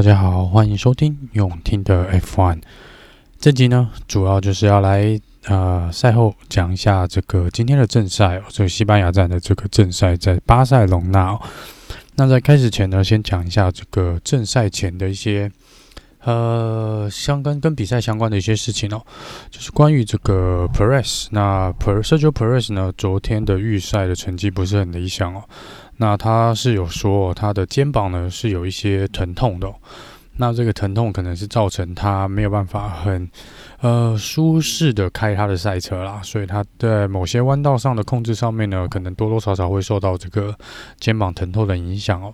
大家好，欢迎收听永听的 F1。这集呢，主要就是要来呃赛后讲一下这个今天的正赛哦，这个西班牙站的这个正赛在巴塞隆纳哦。那在开始前呢，先讲一下这个正赛前的一些呃相关跟比赛相关的一些事情哦，就是关于这个 Perez，那 Sergio Perez 呢，昨天的预赛的成绩不是很理想哦。那他是有说，他的肩膀呢是有一些疼痛的。那这个疼痛可能是造成他没有办法很呃舒适的开他的赛车啦，所以他在某些弯道上的控制上面呢，可能多多少少会受到这个肩膀疼痛的影响哦。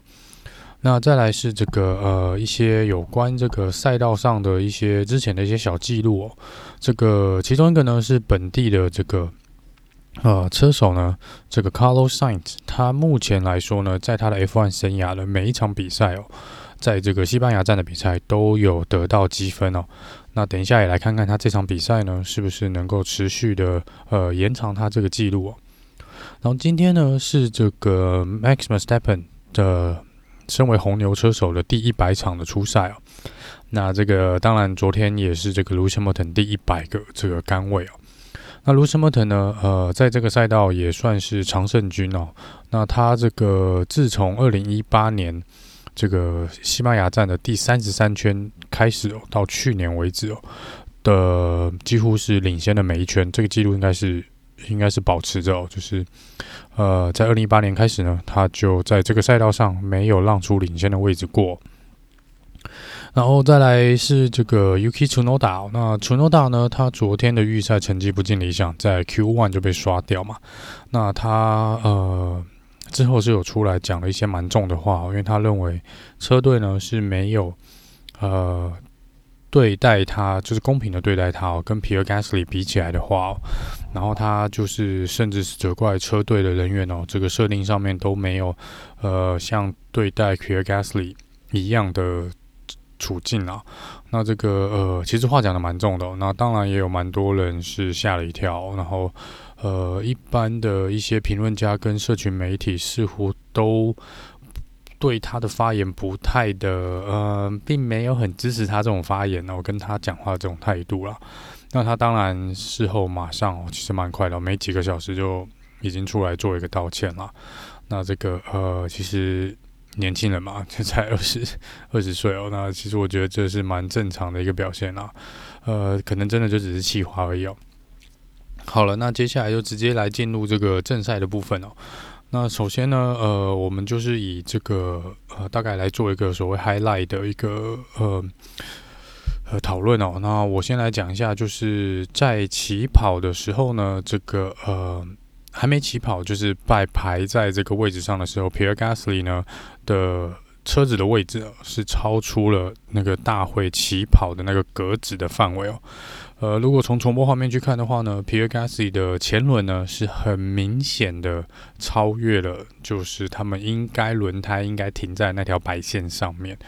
那再来是这个呃一些有关这个赛道上的一些之前的一些小记录哦。这个其中一个呢是本地的这个。呃，车手呢，这个 Carlos Sainz，他目前来说呢，在他的 F1 生涯的每一场比赛哦，在这个西班牙站的比赛都有得到积分哦。那等一下也来看看他这场比赛呢，是不是能够持续的呃延长他这个记录哦。然后今天呢，是这个 Max Verstappen 的身为红牛车手的第一百场的初赛哦。那这个当然，昨天也是这个 Lewis Hamilton 第一百个这个杆位哦。那卢森伯特呢？呃，在这个赛道也算是常胜军哦。那他这个自从二零一八年这个西班牙站的第三十三圈开始哦，到去年为止哦的几乎是领先的每一圈，这个记录应该是应该是保持着哦。就是呃，在二零一八年开始呢，他就在这个赛道上没有让出领先的位置过。然后再来是这个 Yuki Tsunoda，那 Tsunoda 呢，他昨天的预赛成绩不尽理想，在 Q1 就被刷掉嘛。那他呃之后是有出来讲了一些蛮重的话，因为他认为车队呢是没有呃对待他，就是公平的对待他哦，跟 Pierre Gasly 比起来的话，然后他就是甚至是责怪车队的人员哦，这个设定上面都没有呃像对待 Pierre Gasly 一样的。处境啊，那这个呃，其实话讲的蛮重的。那当然也有蛮多人是吓了一跳。然后呃，一般的一些评论家跟社群媒体似乎都对他的发言不太的呃，并没有很支持他这种发言哦，跟他讲话这种态度啦。那他当然事后马上哦，其实蛮快的，没几个小时就已经出来做一个道歉了。那这个呃，其实。年轻人嘛，就才二十 二十岁哦。那其实我觉得这是蛮正常的一个表现啦。呃，可能真的就只是气话而已哦。好了，那接下来就直接来进入这个正赛的部分哦。那首先呢，呃，我们就是以这个呃大概来做一个所谓 highlight 的一个呃呃讨论哦。那我先来讲一下，就是在起跑的时候呢，这个呃。还没起跑，就是在排在这个位置上的时候，Pierre Gasly 呢的车子的位置是超出了那个大会起跑的那个格子的范围哦。呃，如果从重播画面去看的话呢，Pierre Gasly 的前轮呢是很明显的超越了，就是他们应该轮胎应该停在那条白线上面。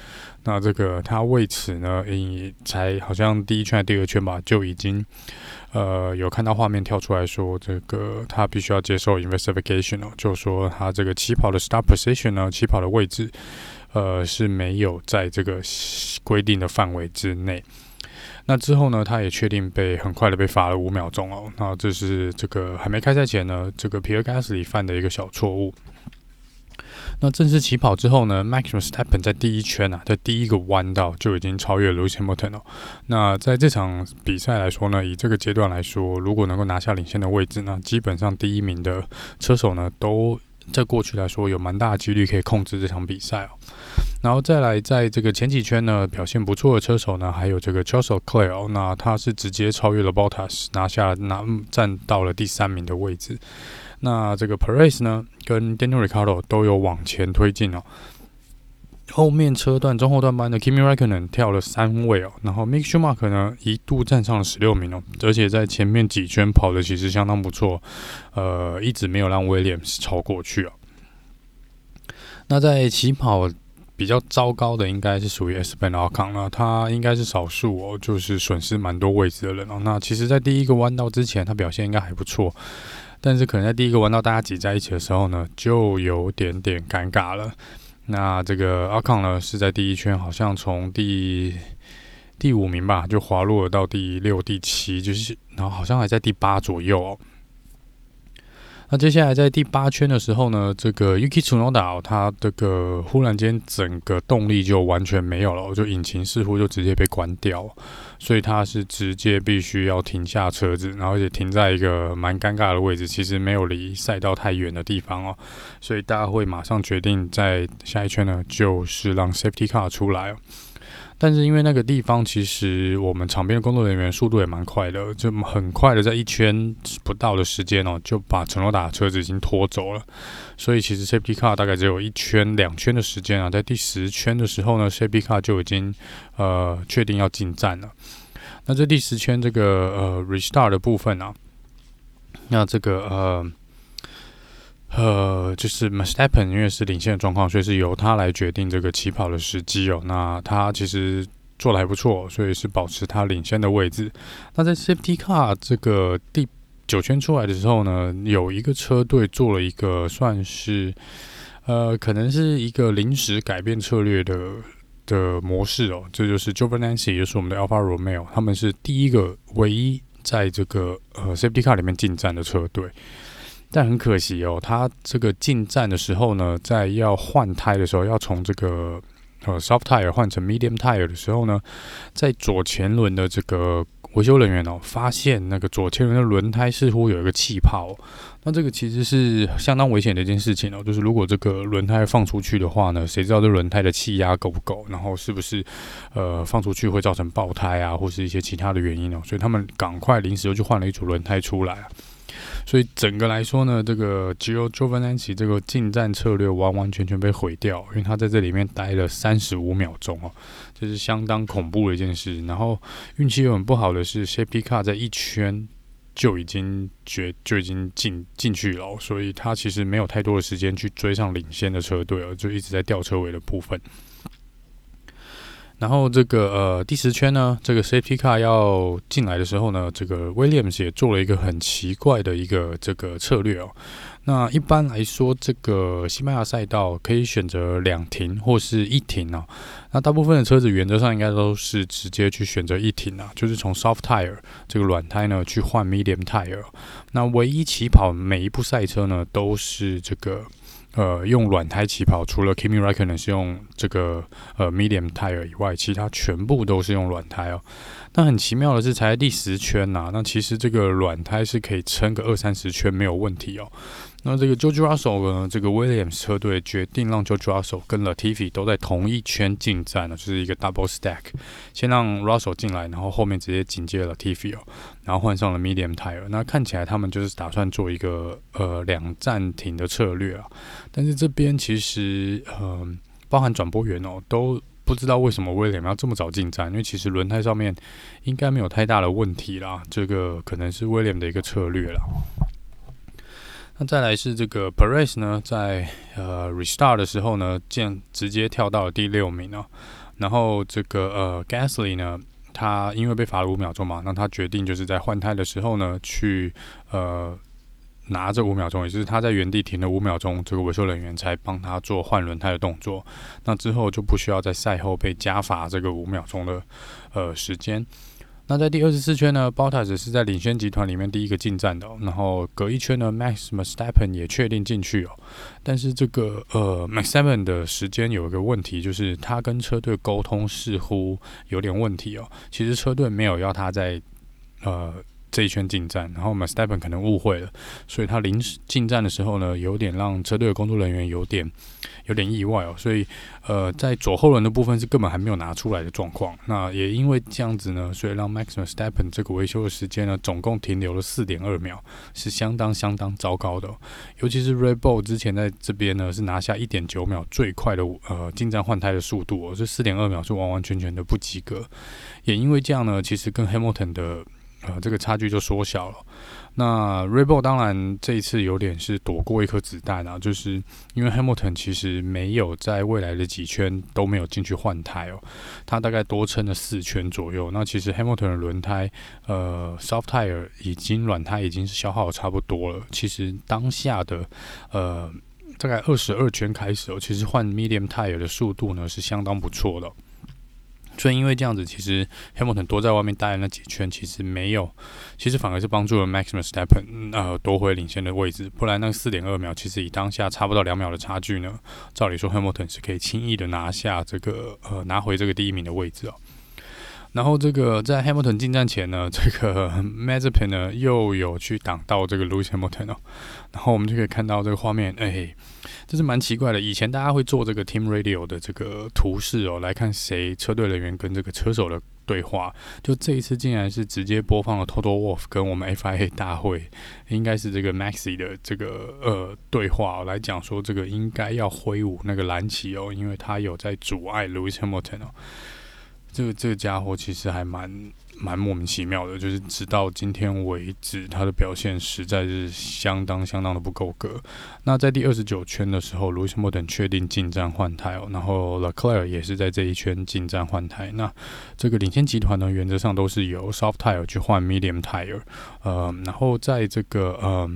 那这个他为此呢，也才好像第一圈第二圈吧，就已经呃有看到画面跳出来说，这个他必须要接受 investigation 哦，就说他这个起跑的 start position 呢，起跑的位置呃是没有在这个规定的范围之内。那之后呢，他也确定被很快的被罚了五秒钟哦。那这是这个还没开赛前呢，这个皮尔加斯里犯的一个小错误。那正式起跑之后呢，Max Verstappen 在第一圈啊，在第一个弯道就已经超越了 Lewis Hamilton。那在这场比赛来说呢，以这个阶段来说，如果能够拿下领先的位置，那基本上第一名的车手呢，都在过去来说有蛮大的几率可以控制这场比赛哦。然后再来，在这个前几圈呢，表现不错的车手呢，还有这个 Charles Leclerc，那他是直接超越了 Bottas，拿下拿站到了第三名的位置。那这个 Perez 呢，跟 Daniel Ricardo 都有往前推进哦。后面车段中后段班的 Kimi Raikkonen 跳了三位哦，然后 Mick Schumacher 呢一度站上了十六名哦，而且在前面几圈跑的其实相当不错，呃，一直没有让 Williams 超过去哦。那在起跑比较糟糕的应该是属于 Esteban Ocon 那他应该是少数哦，就是损失蛮多位置的人哦。那其实，在第一个弯道之前，他表现应该还不错。但是可能在第一个弯道大家挤在一起的时候呢，就有点点尴尬了。那这个阿康呢是在第一圈，好像从第第五名吧，就滑落到第六、第七，就是然后好像还在第八左右哦。那接下来在第八圈的时候呢，这个 Yuki Tsunoda 它这个忽然间整个动力就完全没有了，就引擎似乎就直接被关掉，所以它是直接必须要停下车子，然后也停在一个蛮尴尬的位置，其实没有离赛道太远的地方哦，所以大家会马上决定在下一圈呢，就是让 Safety Car 出来哦。但是因为那个地方，其实我们场边的工作人员速度也蛮快的，就很快的在一圈不到的时间哦，就把陈罗达的车子已经拖走了。所以其实 Safety Car 大概只有一圈、两圈的时间啊，在第十圈的时候呢，Safety Car 就已经呃确定要进站了。那这第十圈这个呃 Restart 的部分啊，那这个呃。呃，就是 Mustappen，因为是领先的状况，所以是由他来决定这个起跑的时机哦。那他其实做得还不错，所以是保持他领先的位置。那在 Safety Car 这个第九圈出来的时候呢，有一个车队做了一个算是呃，可能是一个临时改变策略的的模式哦。这就是 Giovinazzi，也就是我们的 Alpha Romeo，他们是第一个唯一在这个呃 Safety Car 里面进站的车队。但很可惜哦，他这个进站的时候呢，在要换胎的时候，要从这个呃 soft tire 换成 medium tire 的时候呢，在左前轮的这个维修人员哦，发现那个左前轮的轮胎似乎有一个气泡，那这个其实是相当危险的一件事情哦。就是如果这个轮胎放出去的话呢，谁知道这轮胎的气压够不够，然后是不是呃放出去会造成爆胎啊，或是一些其他的原因哦。所以他们赶快临时又去换了一组轮胎出来。所以整个来说呢，这个 Gio Giovinazzi 这个进站策略完完全全被毁掉，因为他在这里面待了三十五秒钟哦，这是相当恐怖的一件事。然后运气又很不好的是，Safety Car 在一圈就已经绝就已经进进去了，所以他其实没有太多的时间去追上领先的车队哦，就一直在吊车尾的部分。然后这个呃第十圈呢，这个 Safety Car 要进来的时候呢，这个 Williams 也做了一个很奇怪的一个这个策略哦。那一般来说，这个西班牙赛道可以选择两停或是一停哦。那大部分的车子原则上应该都是直接去选择一停啊，就是从 Soft Tire 这个软胎呢去换 Medium Tire。那唯一起跑每一部赛车呢都是这个。呃，用软胎起跑，除了 Kimi Raikkonen 是用这个呃 medium tire 以外，其他全部都是用软胎哦。那很奇妙的是，才第十圈呐、那其实这个软胎是可以撑个二三十圈没有问题哦。那这个 Jojo Russell 呢，这个 Williams 车队决定让 Jojo Russell 跟 Latifi 都在同一圈进站了，就是一个 double stack，先让 Russell 进来，然后后面直接紧接了 Tiffy 哦，然后换上了 medium tire。那看起来他们就是打算做一个呃两暂停的策略啊。但是这边其实呃包含转播员哦都不知道为什么 Williams 要这么早进站，因为其实轮胎上面应该没有太大的问题啦，这个可能是 Williams 的一个策略啦。那再来是这个 Perez 呢，在呃 restart 的时候呢，见直接跳到了第六名哦。然后这个呃 Gasly 呢，他因为被罚了五秒钟嘛，那他决定就是在换胎的时候呢，去呃拿这五秒钟，也就是他在原地停了五秒钟，这个维修人员才帮他做换轮胎的动作。那之后就不需要在赛后被加罚这个五秒钟的呃时间。那在第二十四圈呢，Bottas 是在领先集团里面第一个进站的，然后隔一圈呢，Max Verstappen 也确定进去哦。但是这个呃，Max Verstappen 的时间有一个问题，就是他跟车队沟通似乎有点问题哦。其实车队没有要他在呃。这一圈进站，然后 Verstappen 可能误会了，所以他临时进站的时候呢，有点让车队的工作人员有点有点意外哦。所以，呃，在左后轮的部分是根本还没有拿出来的状况。那也因为这样子呢，所以让 Max Verstappen 这个维修的时间呢，总共停留了四点二秒，是相当相当糟糕的。尤其是 Red Bull 之前在这边呢，是拿下一点九秒最快的呃进站换胎的速度哦，这四点二秒是完完全全的不及格。也因为这样呢，其实跟 Hamilton 的呃，这个差距就缩小了。那 r e b o l 当然这一次有点是躲过一颗子弹啊，就是因为 Hamilton 其实没有在未来的几圈都没有进去换胎哦，他大概多撑了四圈左右。那其实 Hamilton 的轮胎，呃，soft tire 已经软胎已经是消耗差不多了。其实当下的呃大概二十二圈开始哦，其实换 medium tire 的速度呢是相当不错的。所以因为这样子，其实 Hamilton 多在外面待了那几圈，其实没有，其实反而是帮助了 Max Verstappen 呃夺回领先的位置。不然那四点二秒，其实以当下差不到两秒的差距呢，照理说 Hamilton 是可以轻易的拿下这个呃拿回这个第一名的位置哦。然后这个在 Hamilton 进站前呢，这个 Mazepin 呢又有去挡到这个 Lewis Hamilton 哦。然后我们就可以看到这个画面，哎，这是蛮奇怪的。以前大家会做这个 Team Radio 的这个图示哦，来看谁车队人员跟这个车手的对话。就这一次竟然是直接播放了 Toto Wolf 跟我们 FIA 大会，应该是这个 Maxi 的这个呃对话哦，来讲说这个应该要挥舞那个蓝旗哦，因为他有在阻碍 Lewis Hamilton 哦。这个这个家伙其实还蛮蛮莫名其妙的，就是直到今天为止，他的表现实在是相当相当的不够格。那在第二十九圈的时候，Lewis Hamilton 确定进站换胎哦，然后 l e c l e r 也是在这一圈进站换胎。那这个领先集团呢，原则上都是由 soft tire 去换 medium tire，呃，然后在这个呃。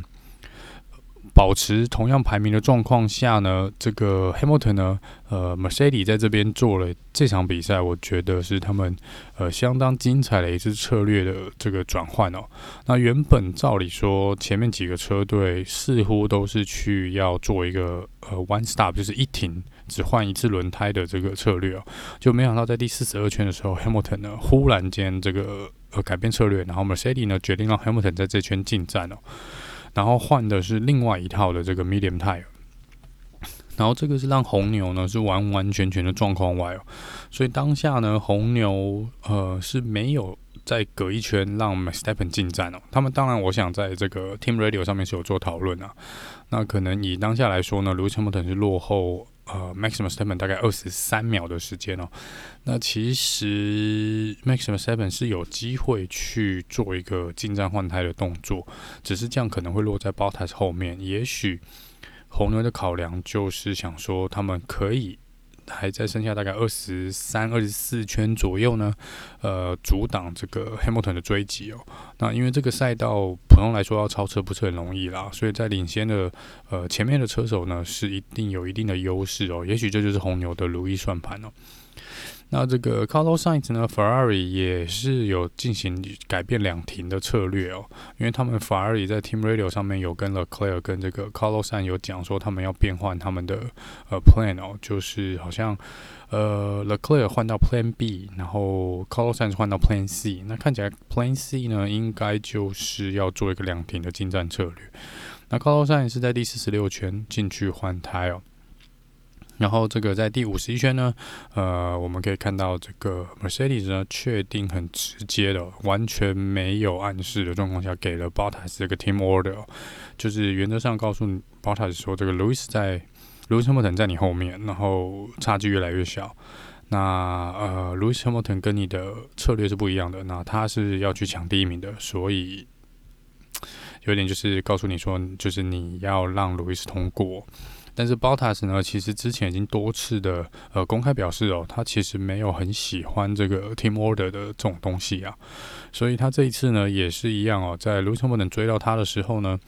保持同样排名的状况下呢，这个 Hamilton 呢，呃，Mercedes 在这边做了这场比赛，我觉得是他们呃相当精彩的一次策略的这个转换哦。那原本照理说，前面几个车队似乎都是去要做一个呃 one stop，就是一停只换一次轮胎的这个策略哦，就没想到在第四十二圈的时候，Hamilton 呢忽然间这个呃改变策略，然后 Mercedes 呢决定让 Hamilton 在这圈进站哦。然后换的是另外一套的这个 medium tire，然后这个是让红牛呢是完完全全的状况外哦，所以当下呢红牛呃是没有再隔一圈让 stephen 进站哦，他们当然我想在这个 Team Radio 上面是有做讨论啊，那可能以当下来说呢，Lewis Hamilton 是落后。呃，maximum seven 大概二十三秒的时间哦。那其实 maximum seven 是有机会去做一个进站换胎的动作，只是这样可能会落在 Bottas 后面。也许红牛的考量就是想说，他们可以。还在剩下大概二十三、二十四圈左右呢，呃，阻挡这个 Hamilton 的追击哦。那因为这个赛道普通来说要超车不是很容易啦，所以在领先的呃前面的车手呢是一定有一定的优势哦。也许这就是红牛的如意算盘哦。那这个 Carlos Sainz 呢，Ferrari 也是有进行改变两停的策略哦，因为他们 Ferrari 在 Team Radio 上面有跟 Leclerc 跟这个 Carlos Sainz 有讲说他们要变换他们的呃 plan 哦，就是好像呃 Leclerc 换到 Plan B，然后 Carlos Sainz 换到 Plan C，那看起来 Plan C 呢应该就是要做一个两停的进站策略。那 Carlos Sainz 是在第四十六圈进去换胎哦。然后这个在第五十一圈呢，呃，我们可以看到这个 Mercedes 呢，确定很直接的，完全没有暗示的状况下，给了 Bottas 这个 Team Order，就是原则上告诉 Bottas 说，这个 Lewis 在 Lewis Hamilton 在你后面，然后差距越来越小。那呃，Lewis Hamilton 跟你的策略是不一样的，那他是要去抢第一名的，所以有点就是告诉你说，就是你要让 Lewis 通过。但是 Bottas 呢，其实之前已经多次的呃公开表示哦，他其实没有很喜欢这个 Team Order 的这种东西啊，所以他这一次呢也是一样哦，在 l u c a s 能追到他的时候呢。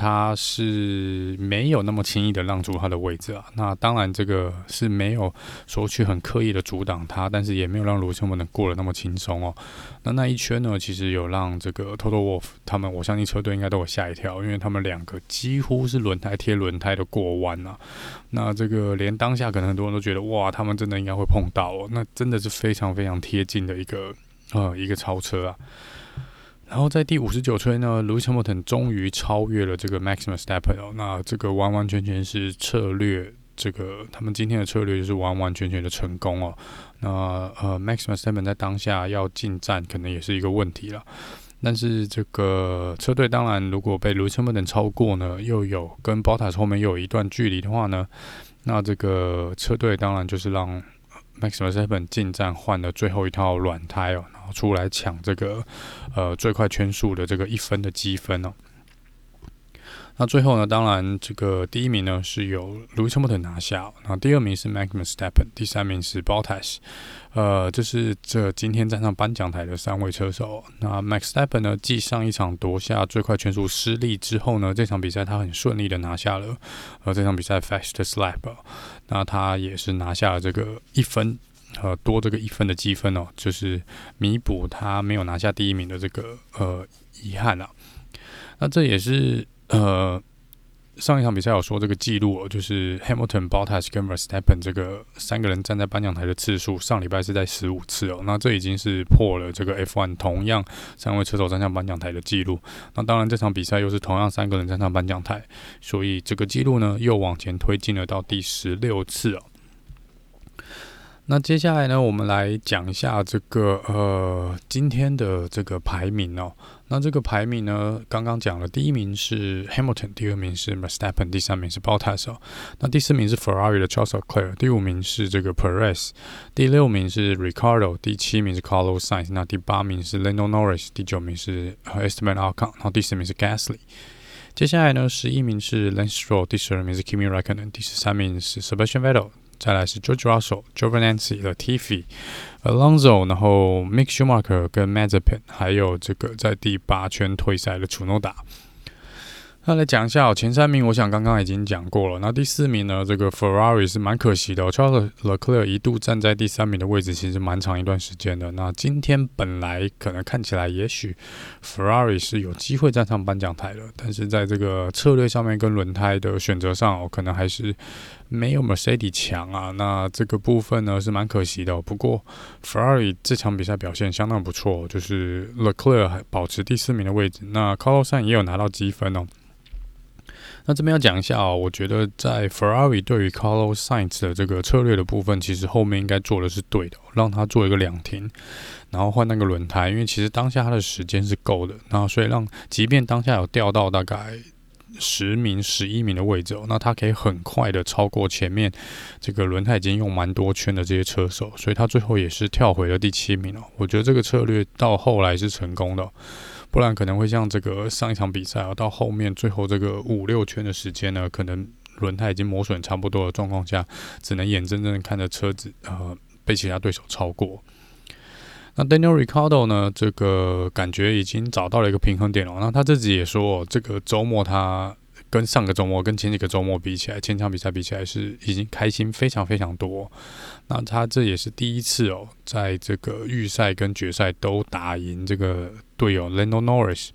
他是没有那么轻易的让出他的位置啊，那当然这个是没有说去很刻意的阻挡他，但是也没有让卢森堡能过得那么轻松哦。那那一圈呢，其实有让这个 Toto Wolff 他们，我相信车队应该都有吓一跳，因为他们两个几乎是轮胎贴轮胎的过弯啊。那这个连当下可能很多人都觉得哇，他们真的应该会碰到哦，那真的是非常非常贴近的一个呃一个超车啊。然后在第五十九圈呢，Lewis Hamilton 终于超越了这个 Maximus t e p p e n 哦，那这个完完全全是策略，这个他们今天的策略就是完完全全的成功哦。那呃，Maximus t e p p e n 在当下要进站可能也是一个问题了，但是这个车队当然如果被 Lewis Hamilton 超过呢，又有跟 BOTA 后面又有一段距离的话呢，那这个车队当然就是让 Maximus Seven 进站换了最后一套软胎哦。然后出来抢这个呃最快圈速的这个一分的积分哦。那最后呢，当然这个第一名呢是由 Lewis Hamilton 拿下，那第二名是 Max Verstappen，第三名是 Bottas。呃，这是这今天站上颁奖台的三位车手。那 Max Verstappen 呢，继上一场夺下最快圈速失利之后呢，这场比赛他很顺利的拿下了呃这场比赛 Fastest Lap，那他也是拿下了这个一分，呃多这个一分的积分哦，就是弥补他没有拿下第一名的这个呃遗憾啊。那这也是呃。上一场比赛有说这个记录哦，就是 Hamilton、Bottas 跟 Verstappen 这个三个人站在颁奖台的次数，上礼拜是在十五次哦，那这已经是破了这个 F1 同样三位车手站上颁奖台的记录。那当然这场比赛又是同样三个人站上颁奖台，所以这个记录呢又往前推进了到第十六次哦。那接下来呢，我们来讲一下这个呃今天的这个排名哦。那这个排名呢，刚刚讲了，第一名是 Hamilton，第二名是 Verstappen，第三名是 Bottas 哦。那第四名是 Ferrari 的 Charles Leclerc，第五名是这个 Perez，第六名是 Ricardo，第七名是 Carlos Sainz，那第八名是 Lando Norris，第九名是 Esteban Ocon，然后第十名是 Gasly。接下来呢，十一名是 Lance Stroll，第十二名是 Kimi Raikkonen，第十三名是 Sebastian Vettel。再来是 George Russell、Giovinazzi、Latifi、Alonso，然后 Mick Schumacher 跟 Mazepin，还有这个在第八圈退赛的 Chunoda。那来讲一下哦，前三名我想刚刚已经讲过了。那第四名呢，这个 Ferrari 是蛮可惜的哦，Charles Leclerc 一度站在第三名的位置，其实蛮长一段时间的。那今天本来可能看起来，也许 Ferrari 是有机会站上颁奖台的，但是在这个策略上面跟轮胎的选择上哦，可能还是没有 Mercedes 强啊。那这个部分呢是蛮可惜的。不过 Ferrari 这场比赛表现相当不错，就是 Leclerc 还保持第四名的位置，那 Carlos s a n 也有拿到积分哦。那这边要讲一下哦，我觉得在 Ferrari 对于 Carlos Sainz 的这个策略的部分，其实后面应该做的是对的，让他做一个两停，然后换那个轮胎，因为其实当下他的时间是够的，然后所以让即便当下有掉到大概十名、十一名的位置哦，那他可以很快的超过前面这个轮胎已经用蛮多圈的这些车手，所以他最后也是跳回了第七名哦。我觉得这个策略到后来是成功的。不然可能会像这个上一场比赛啊，到后面最后这个五六圈的时间呢，可能轮胎已经磨损差不多的状况下，只能眼睁睁的看着车子呃被其他对手超过。那 Daniel Ricciardo 呢，这个感觉已经找到了一个平衡点了。那他自己也说，这个周末他跟上个周末跟前几个周末比起来，前场比赛比起来是已经开心非常非常多。那他这也是第一次哦，在这个预赛跟决赛都打赢这个队友 Lando Norris。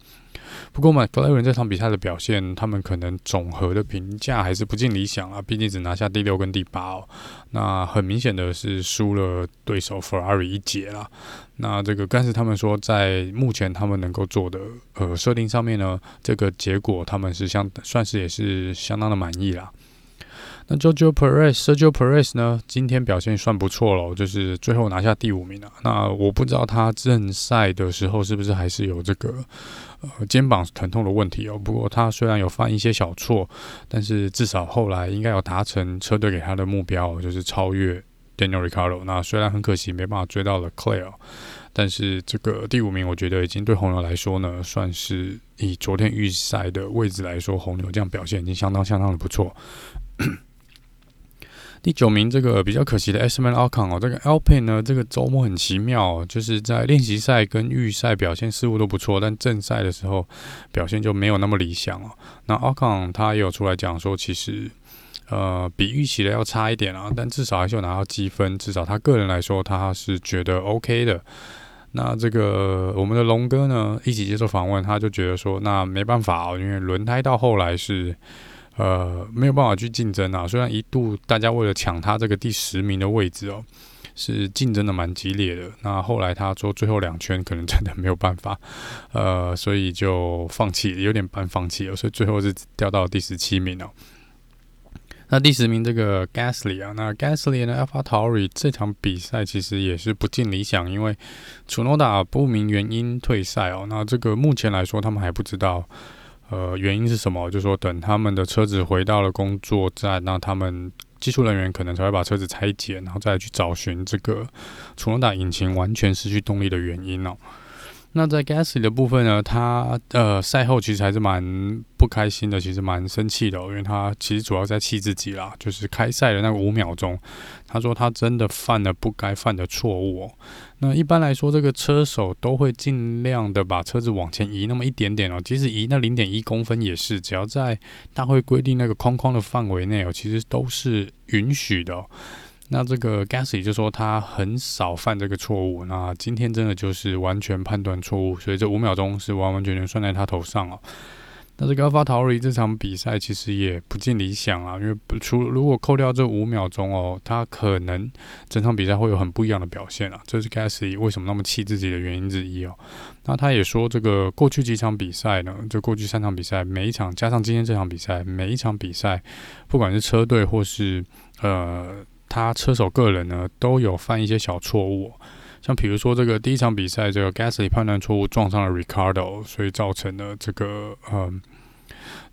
不过嘛，McLaren 这场比赛的表现，他们可能总和的评价还是不尽理想啊，毕竟只拿下第六跟第八哦。那很明显的是输了对手 Ferrari 一截啦。那这个，但是他们说，在目前他们能够做的呃设定上面呢，这个结果他们是相算是也是相当的满意啦。那 Jojo Perez，Sergio Perez 呢，今天表现算不错了，就是最后拿下第五名了。那我不知道他正赛的时候是不是还是有这个呃肩膀疼痛的问题哦。不过他虽然有犯一些小错，但是至少后来应该有达成车队给他的目标，就是超越 Daniel r i c a r d o。那虽然很可惜没办法追到了 Leclerc，但是这个第五名我觉得已经对红牛来说呢，算是以昨天预赛的位置来说，红牛这样表现已经相当相当的不错。第九名，这个比较可惜的 S. M. Alcon 哦，这个 Alpine 呢，这个周末很奇妙，就是在练习赛跟预赛表现似乎都不错，但正赛的时候表现就没有那么理想哦。那 Alcon 他也有出来讲说，其实呃比预期的要差一点啊，但至少还是有拿到积分，至少他个人来说他是觉得 OK 的。那这个我们的龙哥呢，一起接受访问，他就觉得说，那没办法哦，因为轮胎到后来是。呃，没有办法去竞争啊。虽然一度大家为了抢他这个第十名的位置哦，是竞争的蛮激烈的。那后来他做最后两圈可能真的没有办法，呃，所以就放弃，有点半放弃了。所以最后是掉到第十七名哦。那第十名这个 Gasly 啊，那 Gasly 呢，AlphaTauri 这场比赛其实也是不尽理想，因为 Tsunoda 不明原因退赛哦。那这个目前来说，他们还不知道。呃，原因是什么？就是说等他们的车子回到了工作站，那他们技术人员可能才会把车子拆解，然后再去找寻这个普拉达引擎完全失去动力的原因哦。那在 Gasly 的部分呢，他呃赛后其实还是蛮不开心的，其实蛮生气的，因为他其实主要在气自己啦，就是开赛的那个五秒钟，他说他真的犯了不该犯的错误。哦那一般来说，这个车手都会尽量的把车子往前移那么一点点哦，即使移那零点一公分也是，只要在大会规定那个框框的范围内哦，其实都是允许的。那这个 Gasly 就说他很少犯这个错误，那今天真的就是完全判断错误，所以这五秒钟是完完全全算在他头上哦。那这个 AlphaTauri 这场比赛其实也不尽理想啊，因为除如果扣掉这五秒钟哦，他可能整场比赛会有很不一样的表现啊。这是 Gasly 为什么那么气自己的原因之一哦。那他也说，这个过去几场比赛呢，就过去三场比赛，每一场加上今天这场比赛，每一场比赛，不管是车队或是呃。他车手个人呢都有犯一些小错误，像比如说这个第一场比赛，这个 Gasly 判断错误撞上了 Ricardo，所以造成了这个嗯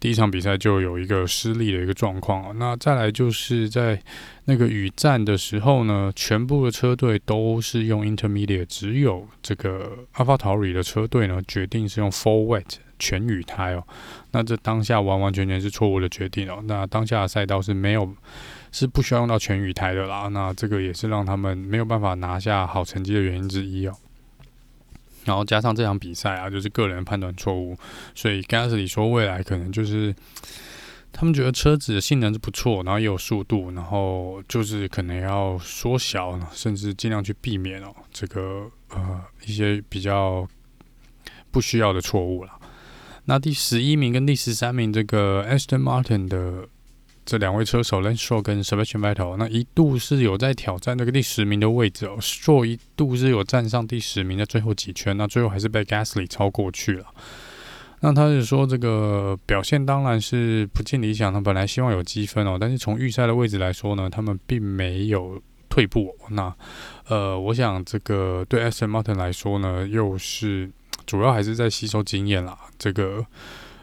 第一场比赛就有一个失利的一个状况。那再来就是在那个雨战的时候呢，全部的车队都是用 Intermediate，只有这个 AlphaTauri 的车队呢决定是用 Full Wet 全雨胎哦。那这当下完完全全是错误的决定哦。那当下的赛道是没有。是不需要用到全雨台的啦，那这个也是让他们没有办法拿下好成绩的原因之一哦。然后加上这场比赛啊，就是个人判断错误，所以 Gasly 说未来可能就是他们觉得车子的性能是不错，然后也有速度，然后就是可能要缩小，甚至尽量去避免哦这个呃一些比较不需要的错误了。那第十一名跟第十三名这个 Aston Martin 的。这两位车手 Lance Stroll 跟 Sebastian Vettel，那一度是有在挑战那个第十名的位置哦。Stroll 一度是有站上第十名的最后几圈，那最后还是被 Gasly 超过去了。那他是说这个表现当然是不尽理想，他本来希望有积分哦，但是从预赛的位置来说呢，他们并没有退步。那呃，我想这个对 s m Martin 来说呢，又是主要还是在吸收经验啦。这个。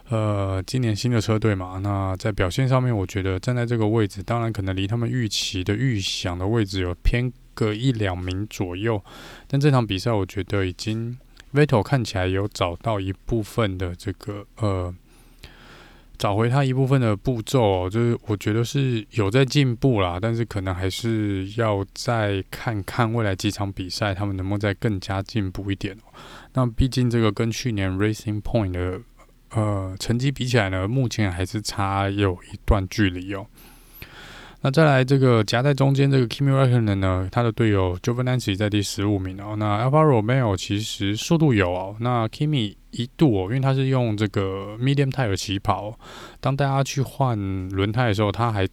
呃，今年新的车队嘛，那在表现上面，我觉得站在这个位置，当然可能离他们预期的预想的位置有偏个一两名左右。但这场比赛，我觉得已经 Vettel 看起来有找到一部分的这个呃，找回他一部分的步骤，就是我觉得是有在进步啦。但是可能还是要再看看未来几场比赛，他们能不能再更加进步一点哦。那毕竟这个跟去年 Racing Point 的。呃，成绩比起来呢，目前还是差有一段距离哦。那再来这个夹在中间这个 Kimi r a c k o n e n 呢，他的队友 j o v a n a n c i 在第十五名哦。那 Alfa Romeo 其实速度有哦。那 Kimi 一度哦，因为他是用这个 Medium tyre 起跑，当大家去换轮胎的时候，他还。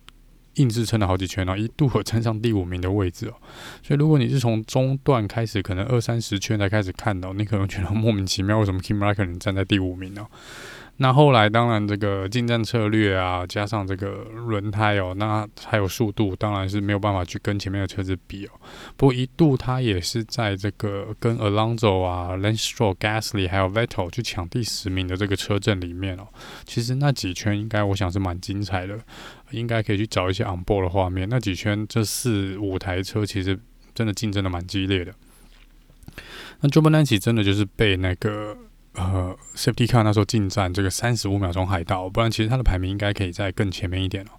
硬是撑了好几圈哦，一度有撑上第五名的位置哦。所以如果你是从中段开始，可能二三十圈才开始看到，你可能觉得莫名其妙，为什么 Kimi Räikkönen 站在第五名呢？那后来当然这个进站策略啊，加上这个轮胎哦，那还有速度，当然是没有办法去跟前面的车子比哦。不过一度他也是在这个跟 Alonso 啊、Lance Stroll、Gasly 还有 Vettel 去抢第十名的这个车阵里面哦。其实那几圈应该我想是蛮精彩的，应该可以去找一些 on board 的画面。那几圈这四五台车其实真的竞争的蛮激烈的。那 Giovinazzi 真的就是被那个。呃，Safety Car 那时候进站这个三十五秒钟海到，不然其实他的排名应该可以在更前面一点哦。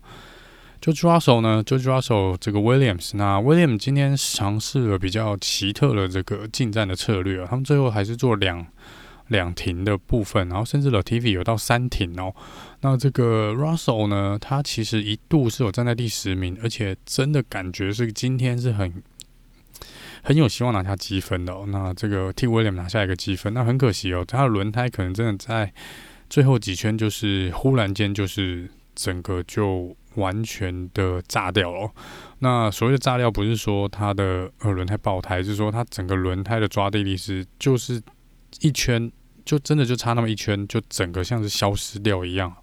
George Russell 呢，George Russell 这个 Williams，那 Williams 今天尝试了比较奇特的这个进站的策略啊，他们最后还是做两两停的部分，然后甚至 l t v 有到三停哦。那这个 Russell 呢，他其实一度是有站在第十名，而且真的感觉是今天是很。很有希望拿下积分的哦，那这个替威廉拿下一个积分，那很可惜哦，他的轮胎可能真的在最后几圈就是忽然间就是整个就完全的炸掉了。那所谓的炸掉不是说它的呃轮胎爆胎，是说它整个轮胎的抓地力是就是一圈就真的就差那么一圈，就整个像是消失掉一样。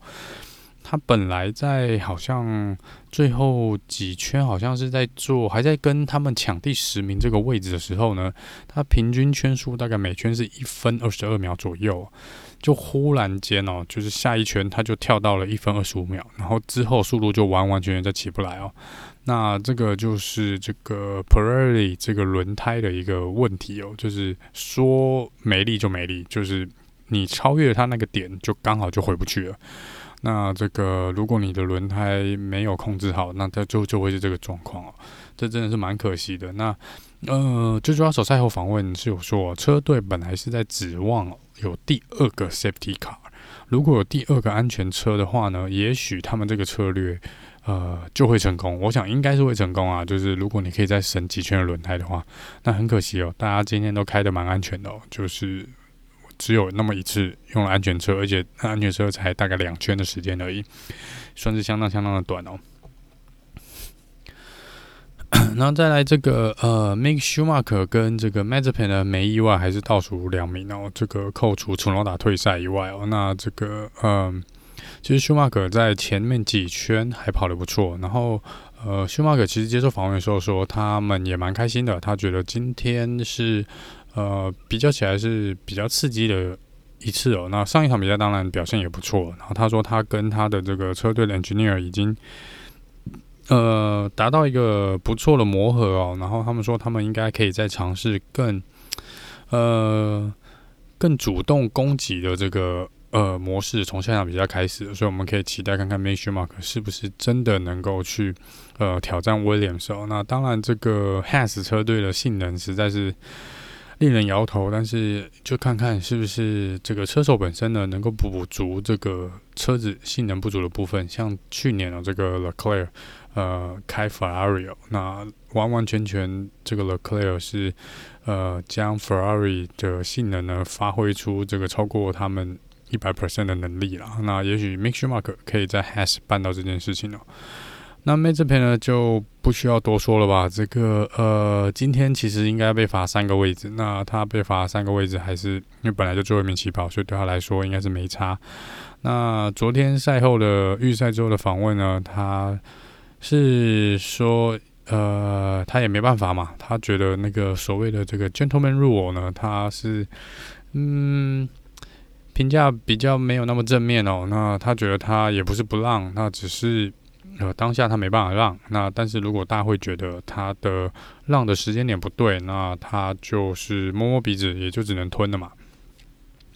他本来在好像最后几圈，好像是在做，还在跟他们抢第十名这个位置的时候呢，他平均圈数大概每圈是一分二十二秒左右，就忽然间哦，就是下一圈他就跳到了一分二十五秒，然后之后速度就完完全全再起不来哦。那这个就是这个 Pirelli 这个轮胎的一个问题哦，就是说没力就没力，就是你超越它那个点，就刚好就回不去了。那这个如果你的轮胎没有控制好，那它就就会是这个状况哦，这真的是蛮可惜的。那呃，最主要手赛后访问是有说，车队本来是在指望有第二个 Safety Car，如果有第二个安全车的话呢，也许他们这个策略。呃，就会成功。我想应该是会成功啊。就是如果你可以再省几圈的轮胎的话，那很可惜哦。大家今天都开得蛮安全的哦，就是只有那么一次用了安全车，而且安全车才大概两圈的时间而已，算是相当相当的短哦。然后再来这个呃，Mick Schumacher 跟这个 Mazepin 呢，没意外还是倒数两名哦。这个扣除楚诺达退赛以外哦，那这个嗯。其实舒马可在前面几圈还跑得不错，然后呃，舒马可其实接受访问的时候说，他们也蛮开心的，他觉得今天是呃比较起来是比较刺激的一次哦。那上一场比赛当然表现也不错，然后他说他跟他的这个车队的 engineer 已经呃达到一个不错的磨合哦，然后他们说他们应该可以再尝试更呃更主动攻击的这个。呃，模式从下场比赛开始，所以我们可以期待看看 Mick Schumacher 是不是真的能够去呃挑战 Williams。那当然，这个 Has 车队的性能实在是令人摇头，但是就看看是不是这个车手本身呢能够补足这个车子性能不足的部分。像去年的这个 Leclerc 呃开 Ferrari 哦，那完完全全这个 Leclerc 是呃将 Ferrari 的性能呢发挥出这个超过他们。一百 percent 的能力了，那也许 Mick Schumacher 可以在 Haas 办到这件事情哦。那 Mazepin 呢就不需要多说了吧？这个呃，今天其实应该被罚三个位置，那他被罚三个位置还是因为本来就最后一名起跑，所以对他来说应该是没差。那昨天赛后的预赛之后的访问呢，他是说呃，他也没办法嘛，他觉得那个所谓的这个 Gentleman Rule 呢，他是嗯。评价比较没有那么正面哦，那他觉得他也不是不让，那只是呃当下他没办法让，那但是如果大家会觉得他的让的时间点不对，那他就是摸摸鼻子，也就只能吞了嘛。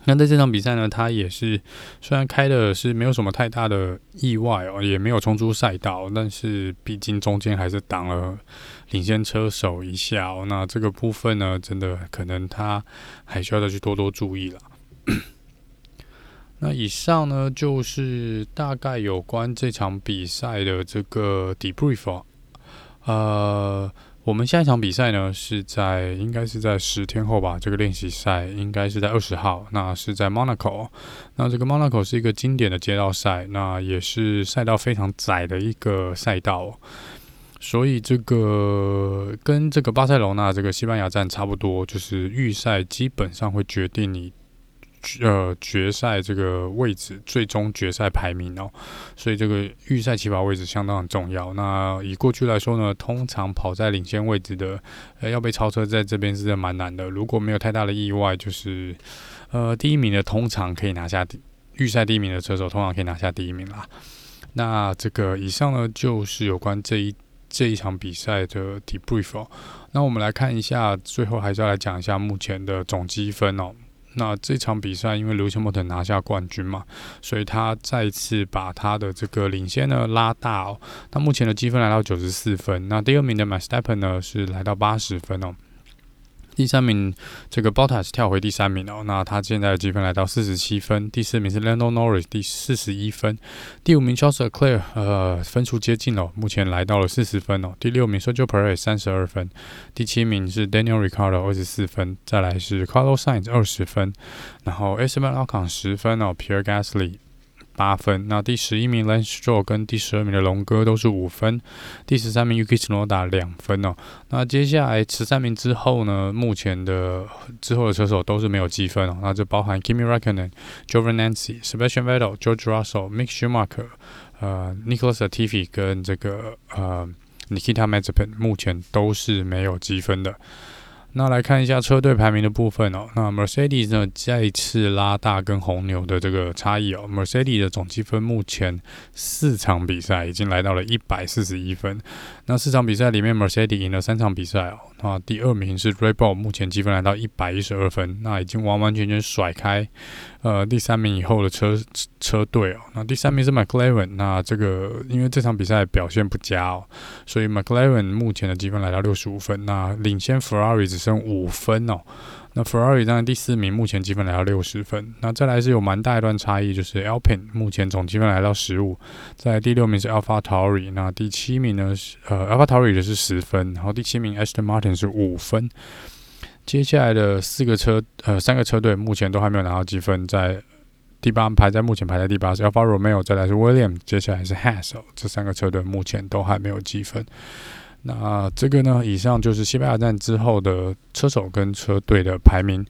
那在这场比赛呢，他也是虽然开的是没有什么太大的意外哦，也没有冲出赛道，但是毕竟中间还是挡了领先车手一下哦，那这个部分呢，真的可能他还需要再去多多注意了。那以上呢，就是大概有关这场比赛的这个 debrief 哦。呃，我们下一场比赛呢是在应该是在十天后吧，这个练习赛应该是在二十号，那是在 Monaco。那这个 Monaco 是一个经典的街道赛，那也是赛道非常窄的一个赛道，所以这个跟这个巴塞罗那这个西班牙站差不多，就是预赛基本上会决定你。呃，决赛这个位置，最终决赛排名哦，所以这个预赛起跑位置相当很重要。那以过去来说呢，通常跑在领先位置的，呃，要被超车在这边是蛮难的。如果没有太大的意外，就是呃，第一名的通常可以拿下预赛第一名的车手，通常可以拿下第一名啦。那这个以上呢，就是有关这一这一场比赛的 debrief 哦。那我们来看一下，最后还是要来讲一下目前的总积分哦。那这场比赛，因为刘谦莫特拿下冠军嘛，所以他再次把他的这个领先呢拉大哦。他目前的积分来到九十四分，那第二名的 Verstappen 呢是来到八十分哦。第三名，这个 Bottas 跳回第三名哦，那他现在的积分来到四十七分。第四名是 Lando Norris，第四十一分。第五名 Charles Leclerc，呃，分数接近了，目前来到了四十分哦。第六名 Sergio Perez 三十二分。第七名是 Daniel Ricciardo 二十四分。再来是 Carlos Sainz 二十分，然后 Esteban Ocon 十分哦，Pierre Gasly。八分，那第十一名 Lance Stroll 跟第十二名的龙哥都是五分，第十三名 Yuki Tsunoda 两分哦。那接下来十三名之后呢，目前的之后的车手都是没有积分哦。那就包含 Kimi Raikkonen、Jovanancy、Sebastian Vettel、George Russell、Mick Schumacher、呃 nicholas atifi 跟这个呃 Nikita Mazepin 目前都是没有积分的。那来看一下车队排名的部分哦。那 Mercedes 呢，再次拉大跟红牛的这个差异哦。Mercedes 的总积分目前四场比赛已经来到了一百四十一分，那四场比赛里面，Mercedes 赢了三场比赛哦。那第二名是 Red Bull，目前积分来到一百一十二分，那已经完完全全甩开呃第三名以后的车车队哦。那第三名是 McLaren，那这个因为这场比赛表现不佳哦，所以 McLaren 目前的积分来到六十五分，那领先 Ferrari 只剩五分哦。那 Ferrari 当然第四名，目前积分来到六十分。那再来是有蛮大一段差异，就是 Alpine 目前总积分来到十五。在第六名是 AlphaTauri，那第七名呢是呃 AlphaTauri 的是十分，然后第七名 Aston Martin 是五分。接下来的四个车呃三个车队目前都还没有拿到积分，在第八排在目前排在第八是 Alfa Romeo，再来是 William，接下来是 Haas，这三个车队目前都还没有积分。那这个呢，以上就是西班牙站之后的车手跟车队的排名。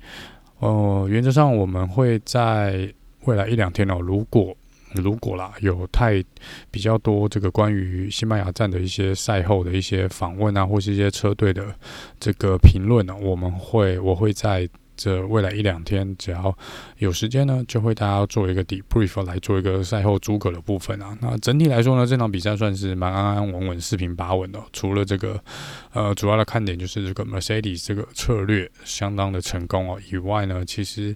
哦、原则上我们会在未来一两天哦，如果如果啦有太比较多这个关于西班牙站的一些赛后的一些访问啊，或是一些车队的这个评论呢，我们会我会在。这未来一两天，只要有时间呢，就会大家做一个 debrief 来做一个赛后诸葛的部分啊。那整体来说呢，这场比赛算是蛮安安稳稳、四平八稳的。除了这个呃主要的看点就是这个 Mercedes 这个策略相当的成功哦以外呢，其实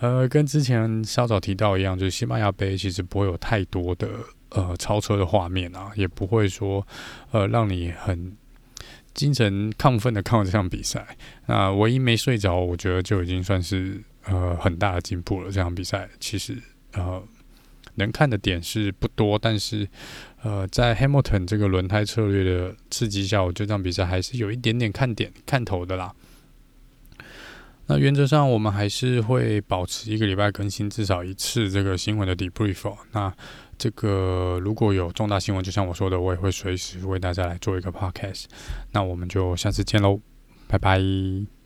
呃跟之前稍早提到一样，就是西班牙杯其实不会有太多的呃超车的画面啊，也不会说呃让你很。精神亢奋的看完这场比赛，那唯一没睡着，我觉得就已经算是呃很大的进步了。这场比赛其实呃能看的点是不多，但是呃在 Hamilton 这个轮胎策略的刺激下，我觉得这场比赛还是有一点点看点看头的啦。那原则上，我们还是会保持一个礼拜更新至少一次这个新闻的 debrief。那这个如果有重大新闻，就像我说的，我也会随时为大家来做一个 podcast。那我们就下次见喽，拜拜。